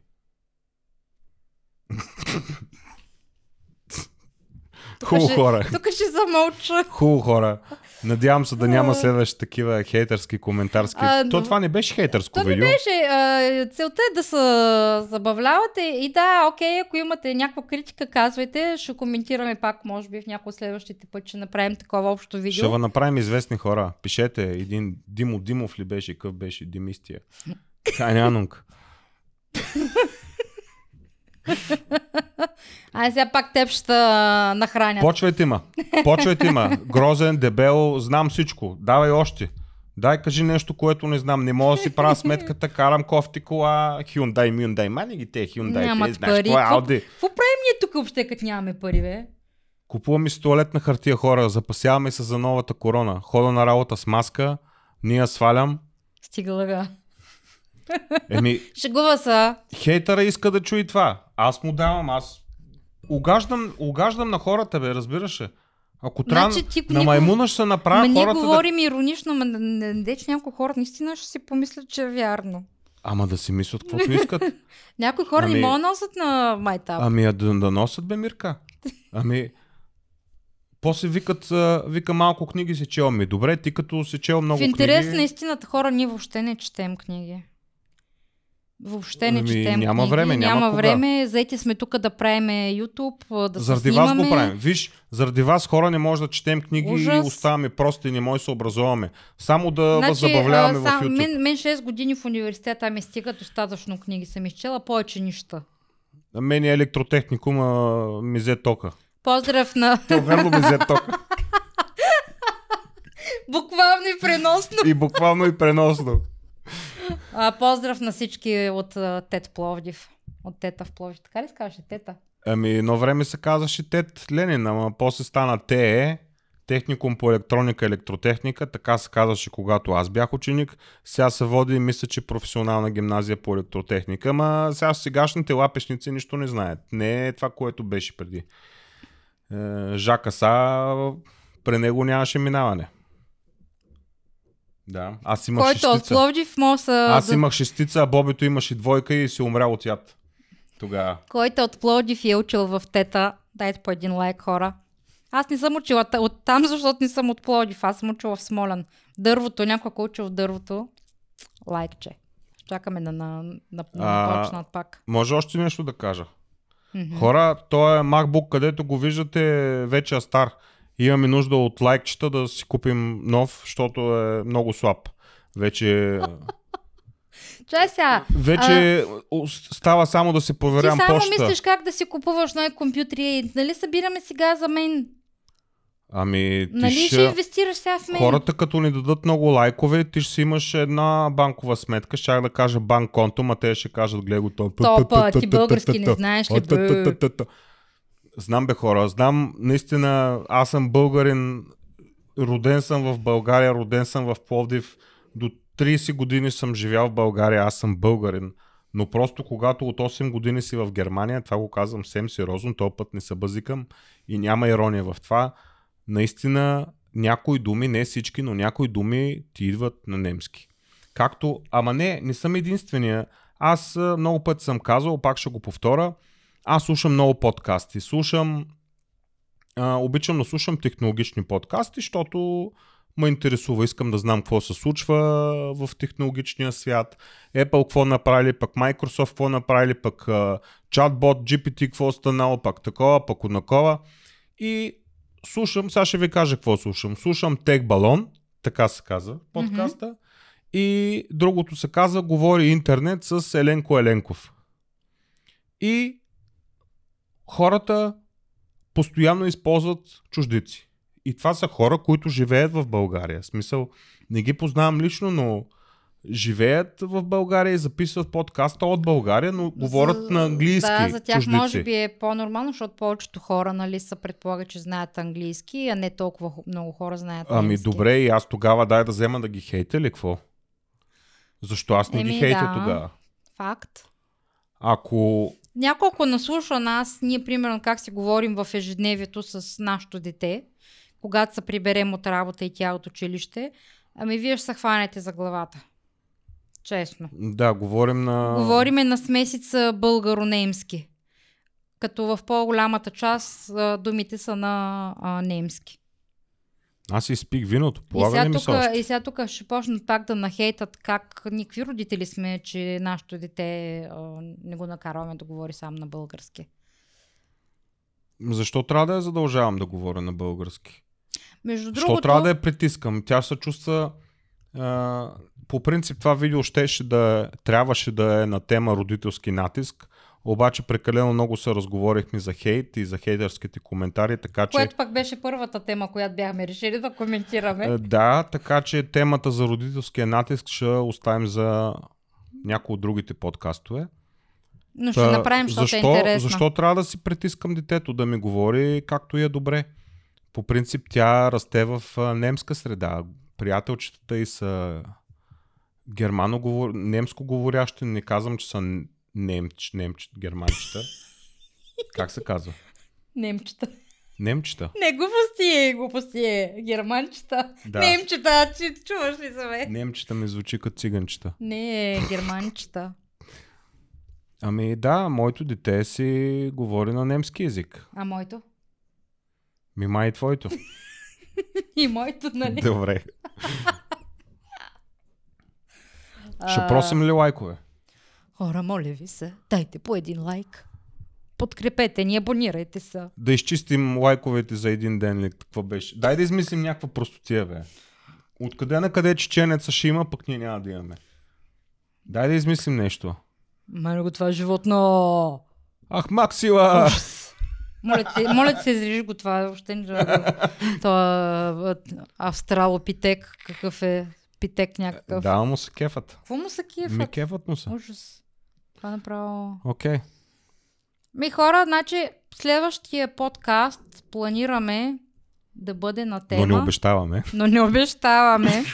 Хубаво хора.
Тук ще замълча.
Хубаво хора. Надявам се да няма следващи такива хейтърски коментарски.
А,
То това не беше хейтърско
То не
видео.
беше. А, целта е да се забавлявате и да, окей, ако имате някаква критика, казвайте, ще коментираме пак, може би в някои следващите пъти ще направим такова общо видео.
Ще ви направим известни хора. Пишете един Димо Димов ли беше, какъв беше Димистия. Канянунг.
Ай, сега пак теб ще нахраня.
Почвайте ма. Почвайте ма. Грозен, дебел, знам всичко. Давай още. Дай кажи нещо, което не знам. Не мога да си правя сметката, карам кофти кола, Hyundai, Hyundai. Мани ги те, Hyundai.
Нямат
те, знаеш,
пари.
какво е Audi?
Какво правим ние тук въобще, като нямаме пари, бе?
Купуваме си туалетна хартия хора, запасяваме се за новата корона. Хода на работа с маска, ние свалям.
Стига лъга.
Еми,
Шегува са.
хейтъра иска да чуи това. Аз му давам, аз угаждам, угаждам на хората, бе, разбираш ли? Ако трябва
Значи ти-
на
ние
маймуна ще се направя
Ма ние
хората да...
говорим иронично, ма не, че някои хора наистина ще си помислят, че е вярно.
Ама да си мислят каквото искат.
Някои хора
Ами-
не могат да носят на майтап.
Ами да, да носят бе, Мирка. Ами, после викат, вика малко книги си чел. Ми добре, ти като си чел много
в интерес
книги...
на истината хора ние въобще не четем книги. Въобще не
Ами,
четем
няма
книги,
време, няма
няма
кога.
време. Заети сме тук да правим YouTube, да
заради
снимаме.
вас го правим. Виж, заради вас хора не може да четем книги
Ужас.
и оставаме просто и не може да се образоваме. Само да
Значи,
забавляваме
а,
в
сам-
YouTube.
мен, мен 6 години в университета ми стига достатъчно книги съм изчела, повече нищо.
На мен е електротехникум, а ми взе тока.
Поздрав на
Верно ми взе тока.
буквално и преносно.
И буквално и преносно.
А, поздрав на всички от а, Тет Пловдив. От Тета в Пловдив. Така ли казваше Тета?
Ами, едно време се казваше Тет Ленин, ама после стана ТЕ, техникум по електроника и електротехника, така се казваше когато аз бях ученик. Сега се води, мисля, че професионална гимназия по електротехника, ама сега сегашните лапешници нищо не знаят. Не е това, което беше преди. Е, Жака Са, при него нямаше минаване. Да, аз имах
Който е от
шестица.
Пловдив, може да...
Аз имах шестица, а Бобито имаше двойка и си умрял от яд. Тогава.
Който е от Пловдив и е учил в Тета, дайте по един лайк хора. Аз не съм учила от там, защото не съм от Пловдив. Аз съм учила в Смолян. Дървото, някой ако е учил в дървото, лайкче. Чакаме да на, на, на,
А,
почнат пак.
Може още нещо да кажа.
Мгм.
Хора, той е MacBook, където го виждате, вече е стар. Имаме нужда от лайкчета да си купим нов, защото е много слаб. Вече,
Чай сега.
вече а... става само да се
Ти
проверявам
само
почта.
мислиш как да си купуваш нови компютри. Нали събираме сега за мен?
Ами, ти
Нали
ще...
ще инвестираш сега в мен?
Хората като ни дадат много лайкове, ти ще си имаш една банкова сметка, щях да кажа банк конто, ма те ще кажат гледай го то.
Топа, ти български не знаеш ли?
Знам бе хора, знам наистина, аз съм българин, роден съм в България, роден съм в Пловдив, до 30 години съм живял в България, аз съм българин. Но просто когато от 8 години си в Германия, това го казвам съвсем сериозно, този път не се бъзикам и няма ирония в това, наистина някои думи, не всички, но някои думи ти идват на немски. Както, ама не, не съм единствения. Аз много пъти съм казал, пак ще го повторя, аз слушам много подкасти. Слушам, а, обичам да слушам технологични подкасти, защото ме интересува, искам да знам какво се случва в технологичния свят. Apple какво направили, пък Microsoft какво направили, пък а, чатбот, GPT какво станало, пък такова, пък онакова. И слушам, сега ще ви кажа какво слушам. Слушам Tech Balon, така се казва подкаста. Mm-hmm. И другото се казва Говори интернет с Еленко Еленков. И хората постоянно използват чуждици. И това са хора, които живеят в България. В смисъл, не ги познавам лично, но живеят в България и записват подкаста от България, но говорят на английски.
Да, за тях
чуждици.
може би е по-нормално, защото повечето хора нали, са предполага, че знаят английски, а не толкова много хора знаят
Ами
немски.
добре, и аз тогава дай да взема да ги хейта или какво? Защо аз не ги
Еми,
хейтя
да.
тогава?
Факт.
Ако
Няколко наслуша нас, ние примерно как си говорим в ежедневието с нашето дете, когато се приберем от работа и тя от училище, ами вие ще се хванете за главата. Честно.
да, говорим на...
Говориме на смесица българо-немски. Като в по-голямата част думите са на а, немски.
Аз изпих виното,
И
полага
сега,
ли ми
тук, и сега тук ще почнат пак да нахейтат как никакви родители сме, че нашето дете а, не го накарваме да говори сам на български.
Защо трябва да я задължавам да говоря на български?
Между
Защо
другото,
трябва да я притискам? Тя се чувства... А, по принцип това видео щеше да трябваше да е на тема родителски натиск, обаче прекалено много се разговорихме за хейт и за хейтърските коментари, така че...
което пък беше първата тема, която бяхме решили да коментираме.
Е, Да, така че темата за родителския натиск ще оставим за някои от другите подкастове.
Но ще
Та,
направим, защото
защо,
е интересно.
защо трябва да си притискам детето да ми говори както и е добре? По принцип тя расте в немска среда. Приятелчетата и са германо говор... немско говорящи. Не казвам, че са немч, немч, германчета. как се казва?
Немчета.
Немчета.
Не, глупости е, глупости е. Германчета.
Да.
Немчета, че чуваш ли за мен?
Немчета ми звучи като циганчета.
Не, германчета.
Ами да, моето дете си говори на немски язик.
А моето?
Ми май и твоето.
И моето, нали?
Добре. Ще просим ли лайкове?
Хора, моля ви се, дайте по един лайк. Подкрепете ни, абонирайте се.
Да изчистим лайковете за един ден или какво беше. Дай да измислим някаква простотия, бе. Откъде на къде чеченеца ще има, пък ние няма да имаме. Дай да измислим нещо.
Мене го това животно.
Ах, Максила!
Моля те, моля се, изрежи го това. Въобще не. Това австралопитек, какъв е питек някакъв.
Да, му се кефат.
Какво му са кефът?
Ми кефат му се.
Ужас. Това направо...
Окей.
Ми хора, значи следващия подкаст планираме да бъде на тема.
Но не обещаваме.
но не обещаваме.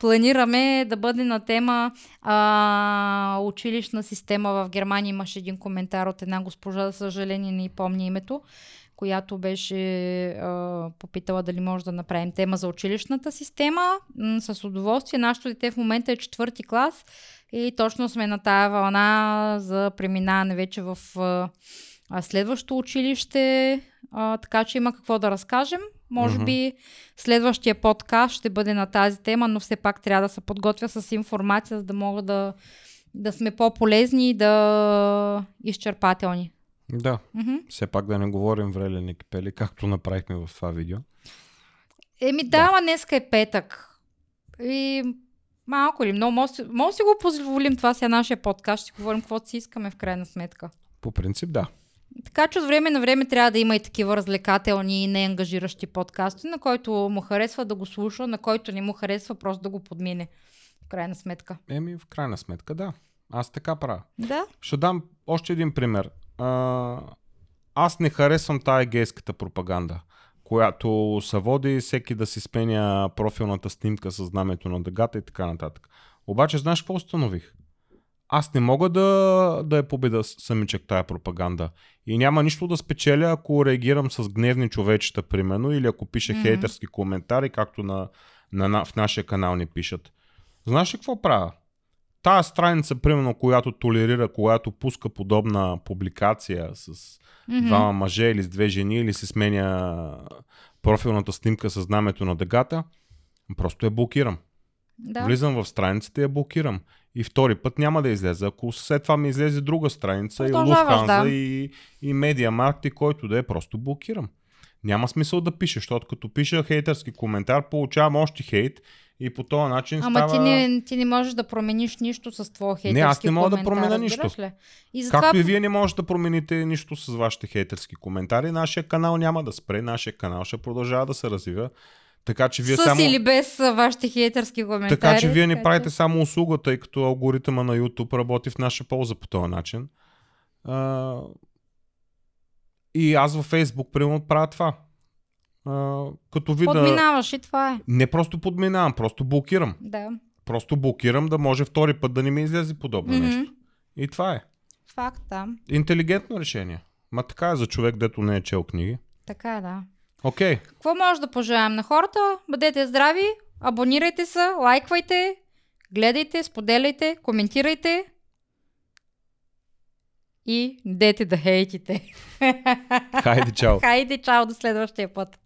Планираме да бъде на тема а, училищна система в Германия. Имаше един коментар от една госпожа, за съжаление не помня името, която беше а, попитала дали може да направим тема за училищната система. М- с удоволствие. Нашето дете в момента е четвърти клас и точно сме на тая вълна за преминаване вече в а, следващо училище, а, така че има какво да разкажем. Може
Мгм.
би следващия подкаст ще бъде на тази тема, но все пак трябва да се подготвя с информация, за да мога да, да сме по-полезни и да изчерпателни.
Да.
Мгм.
Все пак да не говорим врелени кипели, както направихме в това видео.
Еми да, ама днеска е петък. И малко или много, може, да си- може да си го позволим, това си е нашия подкаст, ще си говорим каквото си искаме в крайна сметка.
По принцип, да.
Така че от време на време трябва да има и такива развлекателни и неангажиращи подкасти, на който му харесва да го слуша, на който не му харесва просто да го подмине. В крайна сметка.
Еми, в крайна сметка, да. Аз така правя.
Да?
Ще дам още един пример. А, аз не харесвам тая гейската пропаганда, която се води всеки да си сменя профилната снимка с знамето на дъгата и така нататък. Обаче, знаеш какво установих? Аз не мога да, да я победа самичък тая пропаганда. И няма нищо да спечеля, ако реагирам с гневни човечета, примерно, или ако пише
Мгм.
хейтерски коментари, както на, на, на, в нашия канал ни пишат. Знаеш ли какво правя? Тая страница, примерно, която толерира, която пуска подобна публикация с
Мгм.
двама мъже или с две жени, или се сменя профилната снимка с знамето на дъгата, просто я блокирам.
Да.
Влизам в страницата и я блокирам. И втори път няма да излезе. Ако след това ми излезе друга страница и Lufthansa
да.
и, и Mediamarkt и който да е, просто блокирам. Няма смисъл да пише, защото като пиша хейтърски коментар, получавам още хейт и по този начин
Ама
става...
ти, не, ти не можеш да промениш нищо с твоя хейтерски
Не, аз не мога да променя нищо.
Ли? И затова
Както и вие не можете да промените нищо с вашите хейтърски коментари, нашия канал няма да спре, нашия канал ще продължава да се развива. Така че вие
с
само...
или без вашите хейтърски коментари.
Така че вие не
така
правите само услуга, тъй като алгоритъма на YouTube работи в наша полза по този начин. А... И аз във Facebook, примерно, правя това. А... Като вида...
Подминаваш и това е.
Не просто подминавам, просто блокирам.
Да.
Просто блокирам да може втори път да не ми излезе подобно
Мгм.
нещо. И това е.
Факт, да.
Интелигентно решение. Ма така е за човек, дето не е чел книги.
Така е, да.
Окей.
Какво може да пожелаем на хората? Бъдете здрави, абонирайте се, лайквайте, гледайте, споделяйте, коментирайте и дете да хейтите.
Хайде, чао.
Хайде, чао до следващия път.